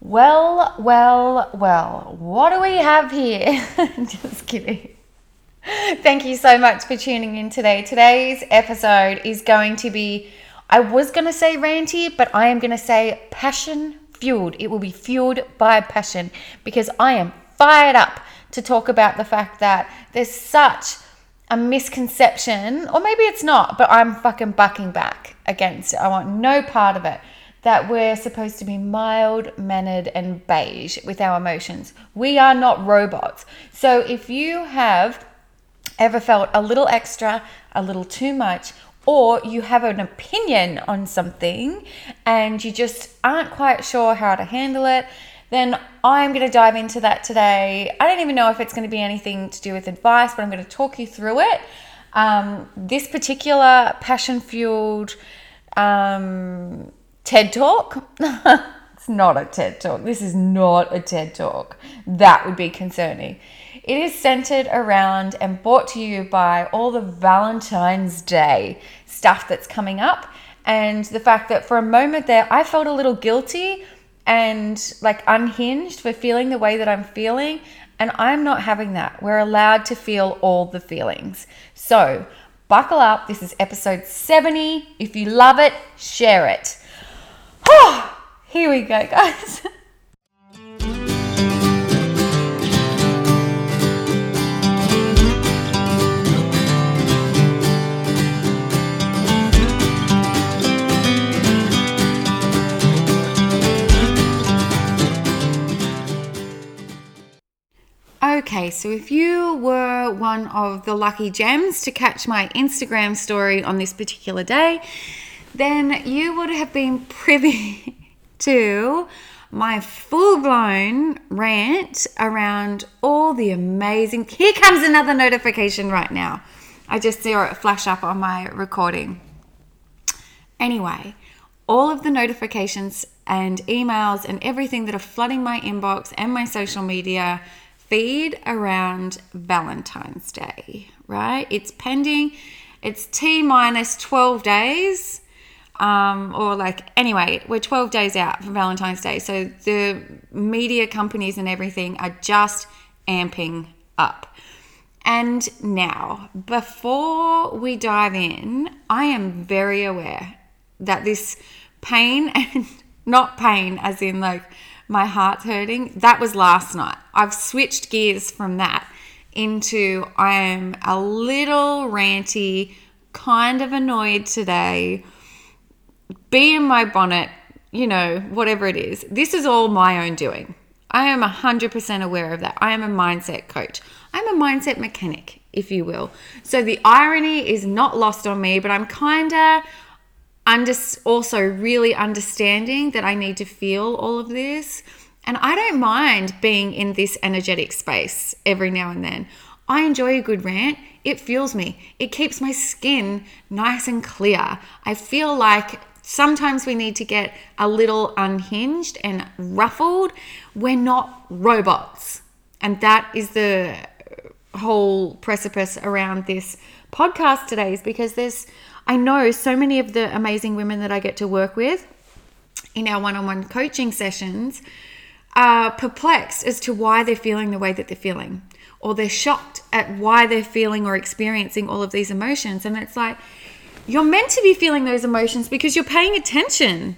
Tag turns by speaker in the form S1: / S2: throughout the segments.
S1: Well, well, well, what do we have here? Just kidding. Thank you so much for tuning in today. Today's episode is going to be, I was going to say ranty, but I am going to say passion fueled. It will be fueled by passion because I am fired up to talk about the fact that there's such a misconception, or maybe it's not, but I'm fucking bucking back against it. I want no part of it that we're supposed to be mild mannered and beige with our emotions. We are not robots. So if you have ever felt a little extra, a little too much, or you have an opinion on something and you just aren't quite sure how to handle it, then I'm going to dive into that today. I don't even know if it's going to be anything to do with advice, but I'm going to talk you through it. Um, this particular passion fueled um, TED Talk. it's not a TED Talk. This is not a TED Talk. That would be concerning. It is centered around and brought to you by all the Valentine's Day stuff that's coming up. And the fact that for a moment there, I felt a little guilty and like unhinged for feeling the way that I'm feeling. And I'm not having that. We're allowed to feel all the feelings. So, buckle up. This is episode 70. If you love it, share it. Here we go, guys. Okay, so if you were one of the lucky gems to catch my Instagram story on this particular day, then you would have been privy to my full blown rant around all the amazing. Here comes another notification right now. I just saw it flash up on my recording. Anyway, all of the notifications and emails and everything that are flooding my inbox and my social media feed around Valentine's Day, right? It's pending, it's T minus 12 days um, or like anyway we're 12 days out from valentine's day so the media companies and everything are just amping up. And now before we dive in i am very aware that this pain and not pain as in like my heart's hurting that was last night. I've switched gears from that into i am a little ranty kind of annoyed today bee in my bonnet, you know, whatever it is. This is all my own doing. I am 100% aware of that. I am a mindset coach. I'm a mindset mechanic, if you will. So the irony is not lost on me, but I'm kind of under, also really understanding that I need to feel all of this. And I don't mind being in this energetic space every now and then. I enjoy a good rant. It fuels me. It keeps my skin nice and clear. I feel like Sometimes we need to get a little unhinged and ruffled. We're not robots. And that is the whole precipice around this podcast today is because there's I know so many of the amazing women that I get to work with in our one-on-one coaching sessions are perplexed as to why they're feeling the way that they're feeling or they're shocked at why they're feeling or experiencing all of these emotions and it's like you're meant to be feeling those emotions because you're paying attention.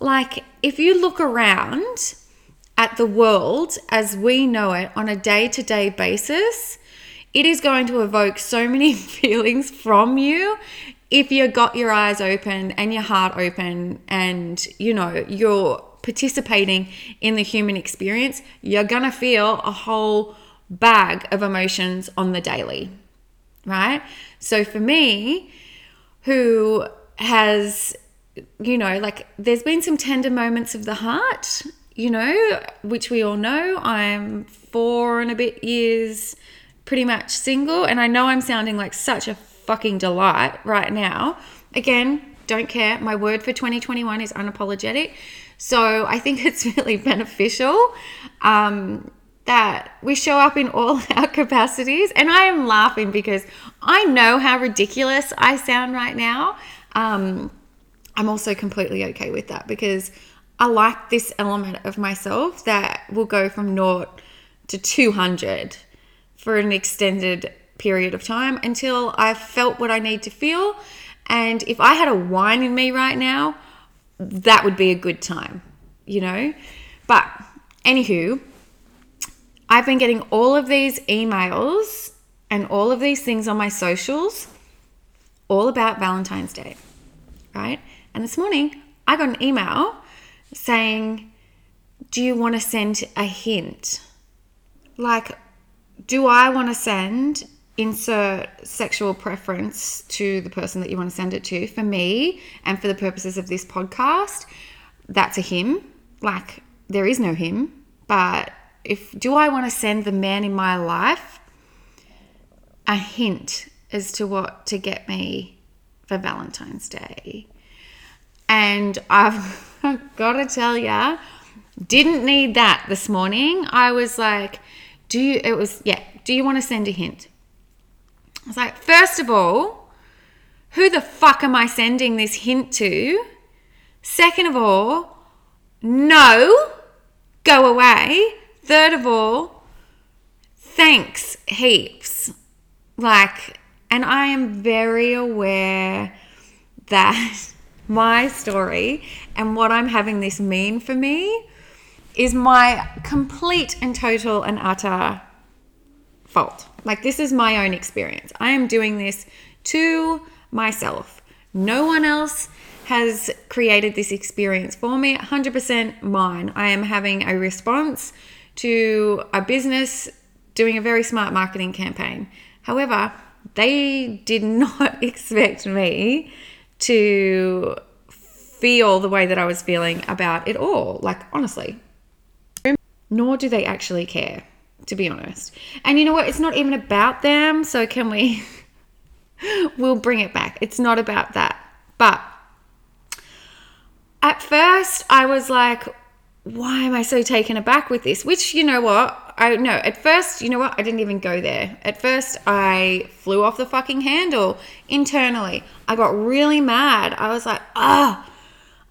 S1: Like, if you look around at the world as we know it on a day to day basis, it is going to evoke so many feelings from you if you got your eyes open and your heart open and you know you're participating in the human experience you're going to feel a whole bag of emotions on the daily right so for me who has, you know, like there's been some tender moments of the heart, you know, which we all know. I'm four and a bit years pretty much single, and I know I'm sounding like such a fucking delight right now. Again, don't care. My word for 2021 is unapologetic. So I think it's really beneficial um, that we show up in all our capacities. And I am laughing because I know how ridiculous I sound right now. Um, I'm also completely okay with that because I like this element of myself that will go from naught to 200 for an extended period of time until I've felt what I need to feel. And if I had a wine in me right now, that would be a good time, you know? But anywho, I've been getting all of these emails and all of these things on my socials all about Valentine's Day, right? And this morning I got an email saying, Do you want to send a hint? Like, do I want to send insert sexual preference to the person that you want to send it to? For me, and for the purposes of this podcast, that's a him. Like, there is no him, but if do I want to send the man in my life a hint as to what to get me for Valentine's Day? And I've got to tell you, didn't need that this morning. I was like, do you, it was, yeah, do you want to send a hint? I was like, first of all, who the fuck am I sending this hint to? Second of all, no, go away. Third of all, thanks heaps. Like, and I am very aware that my story and what I'm having this mean for me is my complete and total and utter fault. Like, this is my own experience. I am doing this to myself. No one else has created this experience for me. 100% mine. I am having a response to a business doing a very smart marketing campaign. However, they did not expect me to feel the way that I was feeling about it all. Like, honestly. Nor do they actually care, to be honest. And you know what? It's not even about them. So, can we? we'll bring it back. It's not about that. But at first, I was like, why am I so taken aback with this? Which, you know what? I know at first, you know what? I didn't even go there. At first, I flew off the fucking handle internally. I got really mad. I was like, ah,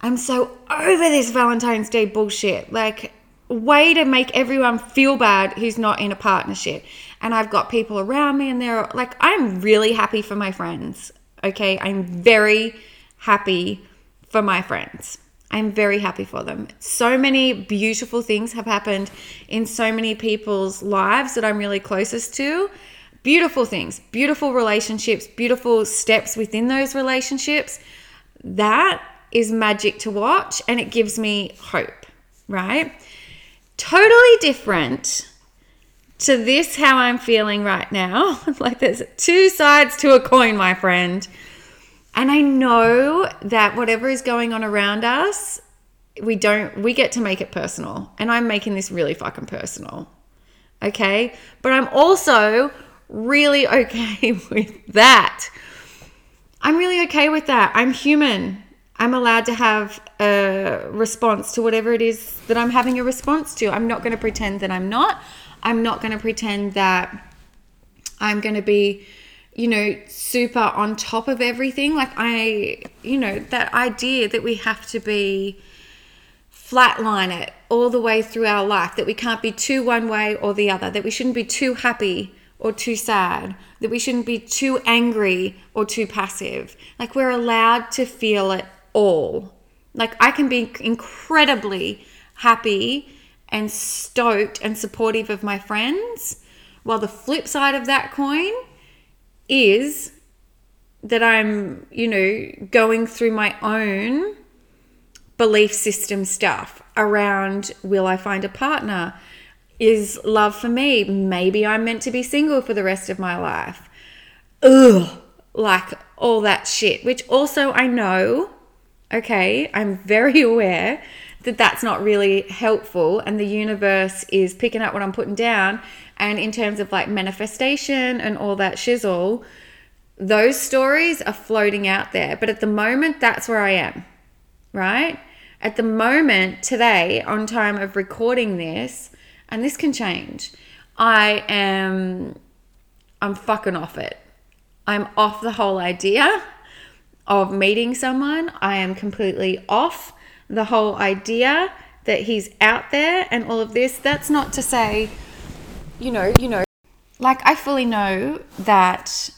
S1: I'm so over this Valentine's Day bullshit. Like, way to make everyone feel bad who's not in a partnership. And I've got people around me, and they're like, I'm really happy for my friends. Okay. I'm very happy for my friends. I'm very happy for them. So many beautiful things have happened in so many people's lives that I'm really closest to. Beautiful things, beautiful relationships, beautiful steps within those relationships. That is magic to watch and it gives me hope, right? Totally different to this, how I'm feeling right now. like there's two sides to a coin, my friend. And I know that whatever is going on around us, we don't, we get to make it personal. And I'm making this really fucking personal. Okay. But I'm also really okay with that. I'm really okay with that. I'm human. I'm allowed to have a response to whatever it is that I'm having a response to. I'm not going to pretend that I'm not. I'm not going to pretend that I'm going to be you know, super on top of everything. Like, I, you know, that idea that we have to be flatline it all the way through our life, that we can't be too one way or the other, that we shouldn't be too happy or too sad, that we shouldn't be too angry or too passive. Like, we're allowed to feel it all. Like, I can be incredibly happy and stoked and supportive of my friends, while the flip side of that coin is that I'm, you know, going through my own belief system stuff around will I find a partner? Is love for me? Maybe I'm meant to be single for the rest of my life. Ugh, like all that shit, which also I know, okay, I'm very aware that that's not really helpful and the universe is picking up what I'm putting down and in terms of like manifestation and all that shizzle, those stories are floating out there. But at the moment, that's where I am, right? At the moment, today, on time of recording this, and this can change, I am, I'm fucking off it. I'm off the whole idea of meeting someone. I am completely off the whole idea that he's out there and all of this, that's not to say, you know, you know, like I fully know that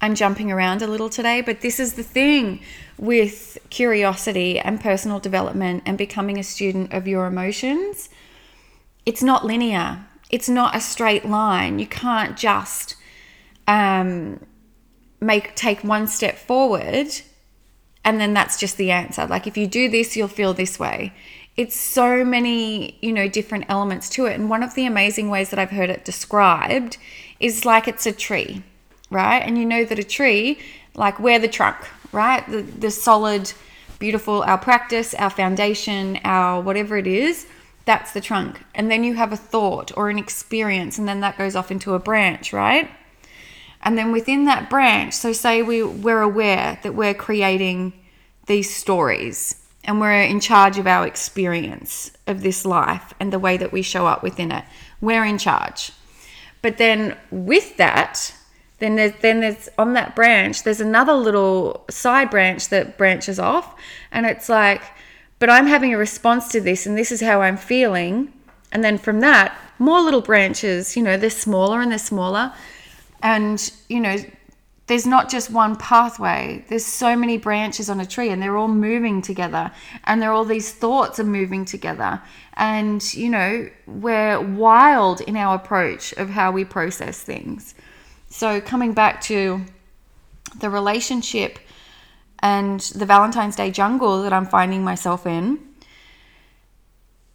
S1: I'm jumping around a little today, but this is the thing with curiosity and personal development and becoming a student of your emotions. It's not linear. It's not a straight line. You can't just um, make take one step forward and then that's just the answer. Like if you do this, you'll feel this way. It's so many, you know, different elements to it. And one of the amazing ways that I've heard it described is like it's a tree, right? And you know that a tree, like we're the trunk, right? The the solid, beautiful, our practice, our foundation, our whatever it is, that's the trunk. And then you have a thought or an experience, and then that goes off into a branch, right? And then within that branch, so say we, we're aware that we're creating these stories and we're in charge of our experience of this life and the way that we show up within it. We're in charge. But then with that, then there's then there's on that branch, there's another little side branch that branches off, and it's like, but I'm having a response to this, and this is how I'm feeling. And then from that, more little branches, you know, they're smaller and they're smaller. And, you know, there's not just one pathway. There's so many branches on a tree and they're all moving together. And there are all these thoughts are moving together. And, you know, we're wild in our approach of how we process things. So coming back to the relationship and the Valentine's Day jungle that I'm finding myself in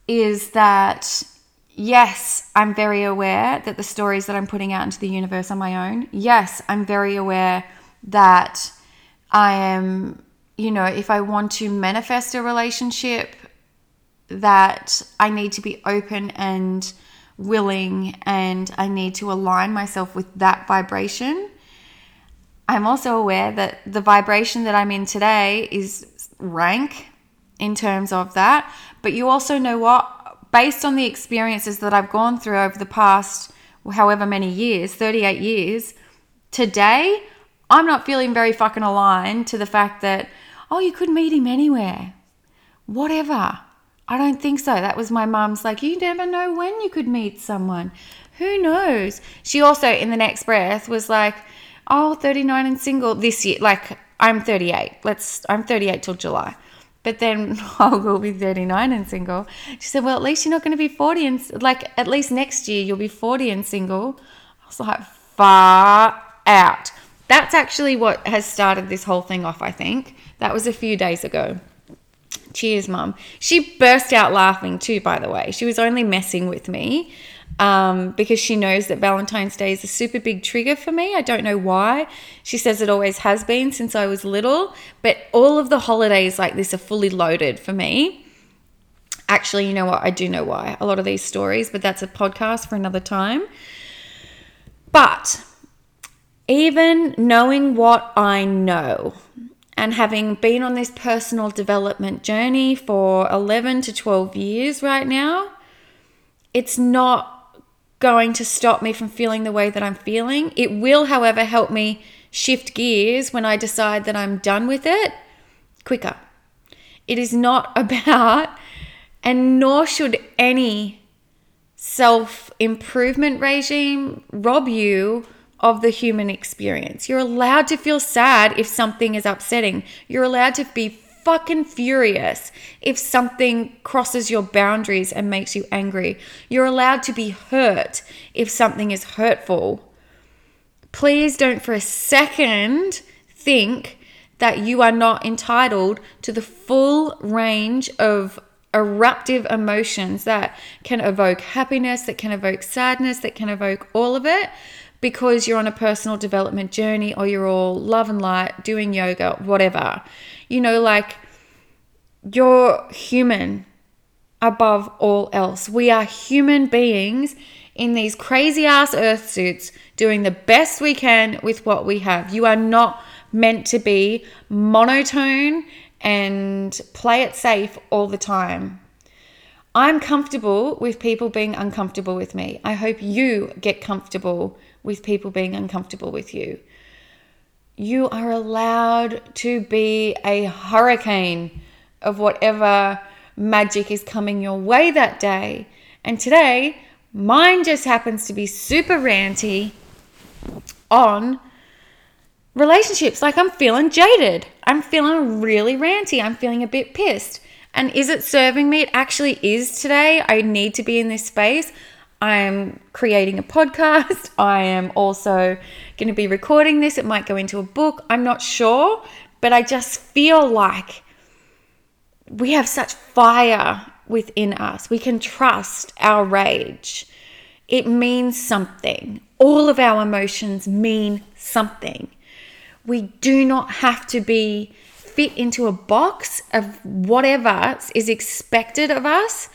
S1: is that yes, I'm very aware that the stories that I'm putting out into the universe are my own. Yes, I'm very aware that I am, you know, if I want to manifest a relationship, that I need to be open and willing and I need to align myself with that vibration. I'm also aware that the vibration that I'm in today is rank in terms of that. But you also know what? Based on the experiences that I've gone through over the past however many years, 38 years, today I'm not feeling very fucking aligned to the fact that, oh, you could meet him anywhere. Whatever. I don't think so. That was my mum's like, you never know when you could meet someone. Who knows? She also, in the next breath, was like, oh, 39 and single this year. Like, I'm 38. Let's, I'm 38 till July. But then I will be 39 and single. She said, Well, at least you're not going to be 40 and like at least next year you'll be 40 and single. I was like, Far out. That's actually what has started this whole thing off, I think. That was a few days ago. Cheers, mum. She burst out laughing too, by the way. She was only messing with me um, because she knows that Valentine's Day is a super big trigger for me. I don't know why. She says it always has been since I was little, but all of the holidays like this are fully loaded for me. Actually, you know what? I do know why. A lot of these stories, but that's a podcast for another time. But even knowing what I know, and having been on this personal development journey for 11 to 12 years right now, it's not going to stop me from feeling the way that I'm feeling. It will, however, help me shift gears when I decide that I'm done with it quicker. It is not about, and nor should any self improvement regime rob you of the human experience. You're allowed to feel sad if something is upsetting. You're allowed to be fucking furious if something crosses your boundaries and makes you angry. You're allowed to be hurt if something is hurtful. Please don't for a second think that you are not entitled to the full range of eruptive emotions that can evoke happiness, that can evoke sadness, that can evoke all of it because you're on a personal development journey or you're all love and light, doing yoga, whatever. You know, like you're human above all else. We are human beings in these crazy ass earth suits doing the best we can with what we have. You are not meant to be monotone and play it safe all the time. I'm comfortable with people being uncomfortable with me. I hope you get comfortable with people being uncomfortable with you. You are allowed to be a hurricane of whatever magic is coming your way that day. And today, mine just happens to be super ranty on relationships. Like I'm feeling jaded. I'm feeling really ranty. I'm feeling a bit pissed. And is it serving me? It actually is today. I need to be in this space. I'm creating a podcast. I am also going to be recording this. It might go into a book. I'm not sure, but I just feel like we have such fire within us. We can trust our rage. It means something. All of our emotions mean something. We do not have to be fit into a box of whatever is expected of us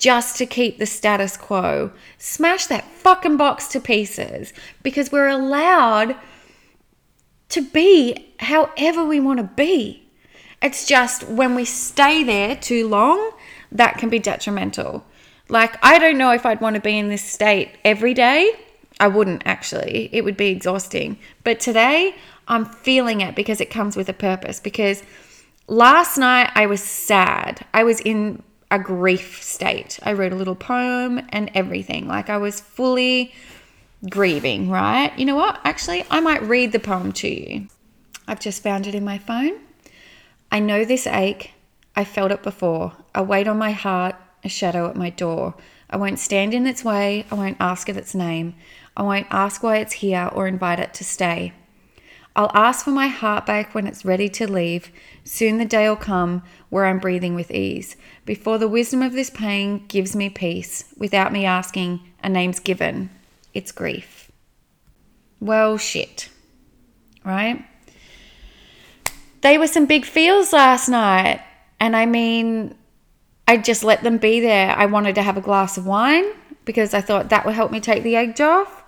S1: just to keep the status quo. Smash that fucking box to pieces because we're allowed to be however we want to be. It's just when we stay there too long, that can be detrimental. Like, I don't know if I'd want to be in this state every day. I wouldn't actually, it would be exhausting. But today, I'm feeling it because it comes with a purpose. Because last night, I was sad. I was in a grief state. I wrote a little poem and everything. Like, I was fully grieving, right? You know what? Actually, I might read the poem to you. I've just found it in my phone. I know this ache. I felt it before. A weight on my heart, a shadow at my door. I won't stand in its way. I won't ask it its name. I won't ask why it's here or invite it to stay. I'll ask for my heart back when it's ready to leave. Soon the day will come where I'm breathing with ease. Before the wisdom of this pain gives me peace, without me asking, a name's given. It's grief. Well, shit. Right? They were some big feels last night. And I mean, I just let them be there. I wanted to have a glass of wine because I thought that would help me take the edge off.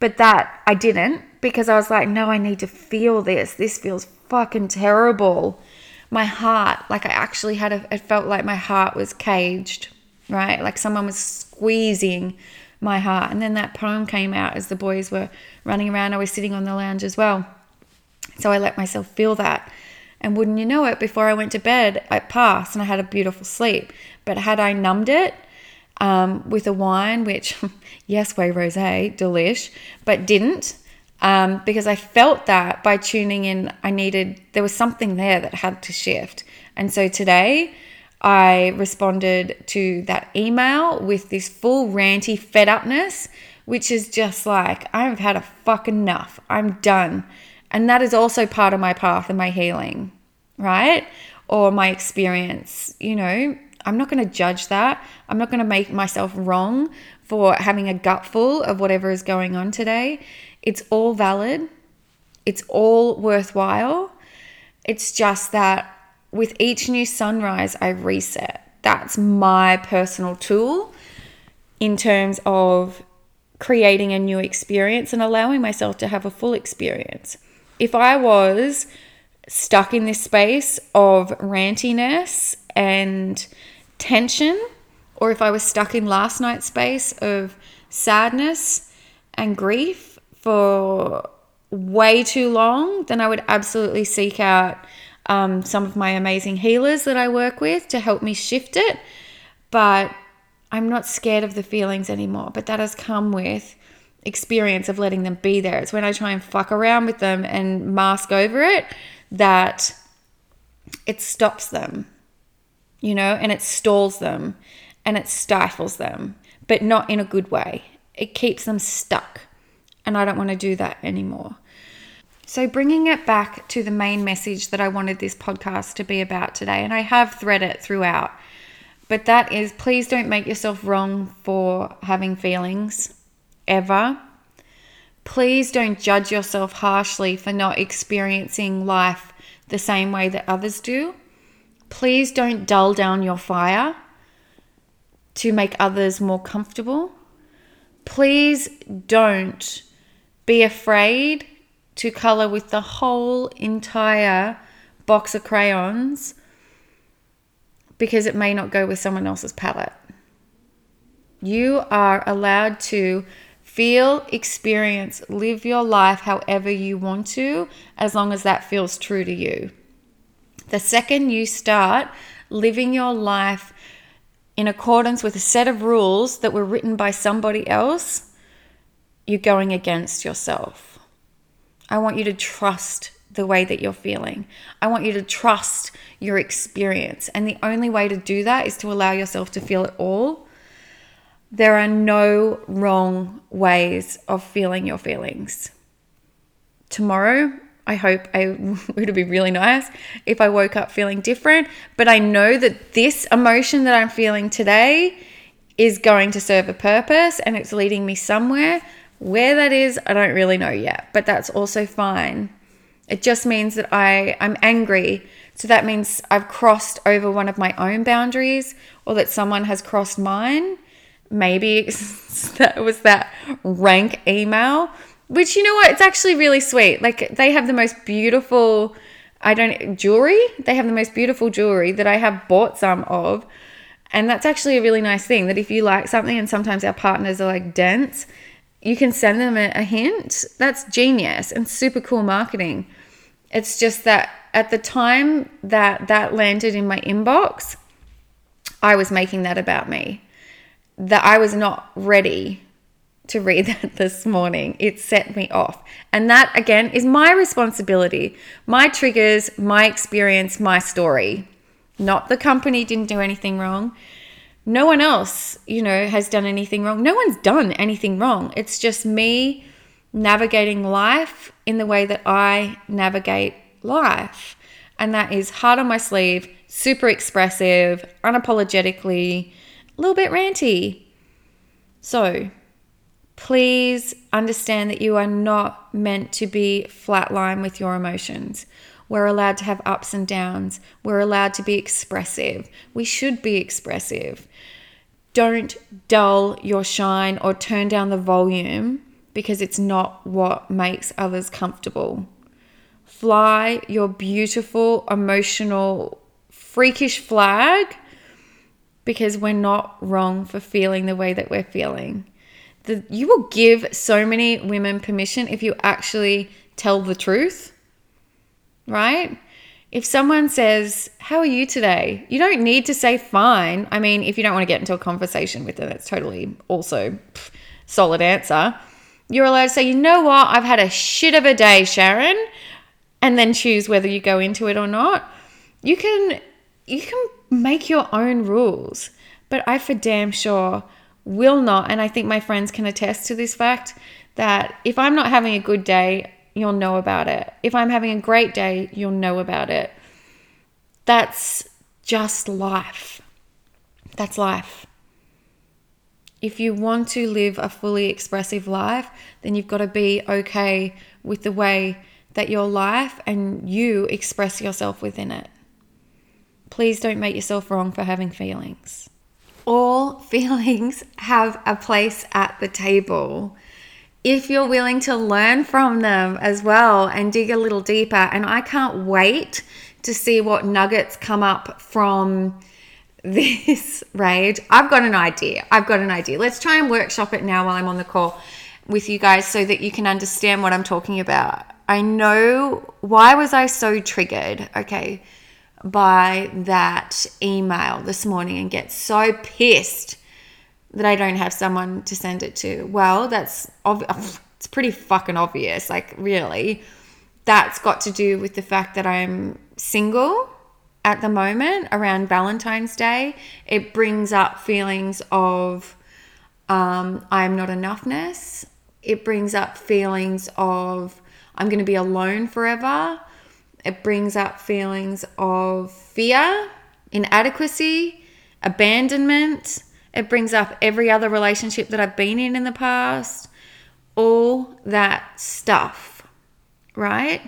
S1: But that I didn't because I was like, no, I need to feel this. This feels fucking terrible. My heart, like I actually had a, it felt like my heart was caged, right? Like someone was squeezing my heart. And then that poem came out as the boys were running around. I was sitting on the lounge as well. So I let myself feel that. And wouldn't you know it, before I went to bed, it passed and I had a beautiful sleep. But had I numbed it um, with a wine, which, yes, way rose, delish, but didn't, um, because I felt that by tuning in, I needed, there was something there that had to shift. And so today, I responded to that email with this full ranty fed upness, which is just like, I've had a fuck enough. I'm done. And that is also part of my path and my healing, right? Or my experience. You know, I'm not going to judge that. I'm not going to make myself wrong for having a gutful of whatever is going on today. It's all valid, it's all worthwhile. It's just that with each new sunrise, I reset. That's my personal tool in terms of creating a new experience and allowing myself to have a full experience if I was stuck in this space of rantiness and tension, or if I was stuck in last night's space of sadness and grief for way too long, then I would absolutely seek out um, some of my amazing healers that I work with to help me shift it. But I'm not scared of the feelings anymore. But that has come with experience of letting them be there. It's when I try and fuck around with them and mask over it that it stops them, you know, and it stalls them and it stifles them, but not in a good way. It keeps them stuck. And I don't want to do that anymore. So, bringing it back to the main message that I wanted this podcast to be about today, and I have thread it throughout, but that is please don't make yourself wrong for having feelings ever. Please don't judge yourself harshly for not experiencing life the same way that others do. Please don't dull down your fire to make others more comfortable. Please don't be afraid to color with the whole entire box of crayons because it may not go with someone else's palette. You are allowed to Feel, experience, live your life however you want to, as long as that feels true to you. The second you start living your life in accordance with a set of rules that were written by somebody else, you're going against yourself. I want you to trust the way that you're feeling. I want you to trust your experience. And the only way to do that is to allow yourself to feel it all. There are no wrong ways of feeling your feelings. Tomorrow, I hope I would be really nice if I woke up feeling different, but I know that this emotion that I'm feeling today is going to serve a purpose and it's leading me somewhere. Where that is, I don't really know yet, but that's also fine. It just means that I I'm angry. So that means I've crossed over one of my own boundaries or that someone has crossed mine. Maybe that was that rank email which you know what? It's actually really sweet. Like they have the most beautiful I don't jewelry. They have the most beautiful jewelry that I have bought some of. And that's actually a really nice thing that if you like something and sometimes our partners are like dense, you can send them a, a hint. That's genius and super cool marketing. It's just that at the time that that landed in my inbox, I was making that about me. That I was not ready to read that this morning. It set me off. And that, again, is my responsibility. My triggers, my experience, my story. Not the company didn't do anything wrong. No one else, you know, has done anything wrong. No one's done anything wrong. It's just me navigating life in the way that I navigate life. And that is hard on my sleeve, super expressive, unapologetically, a little bit ranty. So, please understand that you are not meant to be flatline with your emotions. We're allowed to have ups and downs. We're allowed to be expressive. We should be expressive. Don't dull your shine or turn down the volume because it's not what makes others comfortable. Fly your beautiful, emotional, freakish flag because we're not wrong for feeling the way that we're feeling the, you will give so many women permission if you actually tell the truth, right? If someone says, How are you today? You don't need to say fine. I mean, if you don't want to get into a conversation with them, that's totally also pff, solid answer. You're allowed to say, You know what? I've had a shit of a day, Sharon, and then choose whether you go into it or not. You can you can make your own rules, but I for damn sure will not, and I think my friends can attest to this fact, that if I'm not having a good day, you'll know about it. If I'm having a great day, you'll know about it. That's just life. That's life. If you want to live a fully expressive life, then you've got to be okay with the way that your life and you express yourself within it. Please don't make yourself wrong for having feelings all feelings have a place at the table if you're willing to learn from them as well and dig a little deeper. And I can't wait to see what nuggets come up from this rage. I've got an idea. I've got an idea. Let's try and workshop it now while I'm on the call with you guys so that you can understand what I'm talking about. I know why was I so triggered? Okay by that email this morning and get so pissed that I don't have someone to send it to. Well, that's ob- it's pretty fucking obvious. Like, really, that's got to do with the fact that I'm single at the moment around Valentine's Day. It brings up feelings of um, I'm not enoughness. It brings up feelings of I'm going to be alone forever. It brings up feelings of fear, inadequacy, abandonment. It brings up every other relationship that I've been in in the past, all that stuff, right?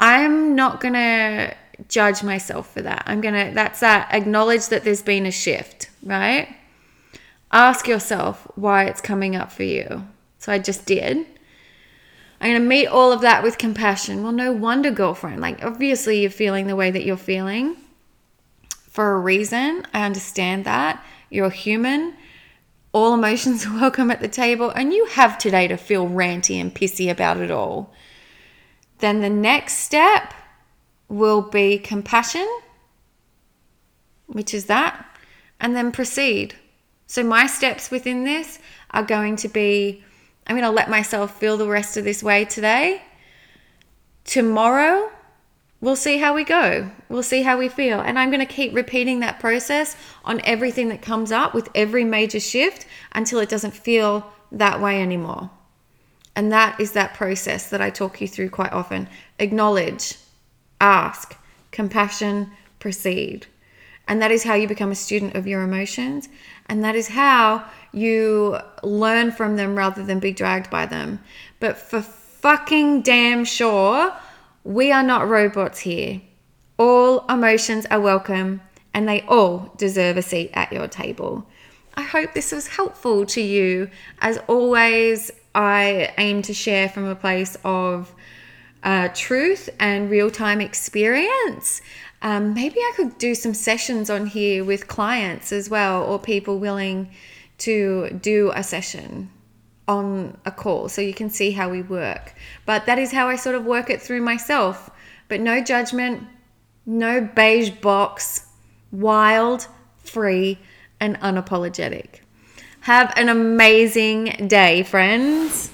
S1: I'm not going to judge myself for that. I'm going to, that's that, acknowledge that there's been a shift, right? Ask yourself why it's coming up for you. So I just did. I'm going to meet all of that with compassion. Well, no wonder, girlfriend. Like, obviously, you're feeling the way that you're feeling for a reason. I understand that. You're human. All emotions are welcome at the table, and you have today to feel ranty and pissy about it all. Then the next step will be compassion, which is that. and then proceed. So, my steps within this are going to be I'm going to let myself feel the rest of this way today. Tomorrow, we'll see how we go. We'll see how we feel. And I'm going to keep repeating that process on everything that comes up with every major shift until it doesn't feel that way anymore. And that is that process that I talk you through quite often. Acknowledge, ask, compassion, proceed. And that is how you become a student of your emotions. And that is how you learn from them rather than be dragged by them. But for fucking damn sure, we are not robots here. All emotions are welcome and they all deserve a seat at your table. I hope this was helpful to you. As always, I aim to share from a place of uh, truth and real time experience. Um, maybe I could do some sessions on here with clients as well, or people willing to do a session on a call so you can see how we work. But that is how I sort of work it through myself. But no judgment, no beige box, wild, free, and unapologetic. Have an amazing day, friends.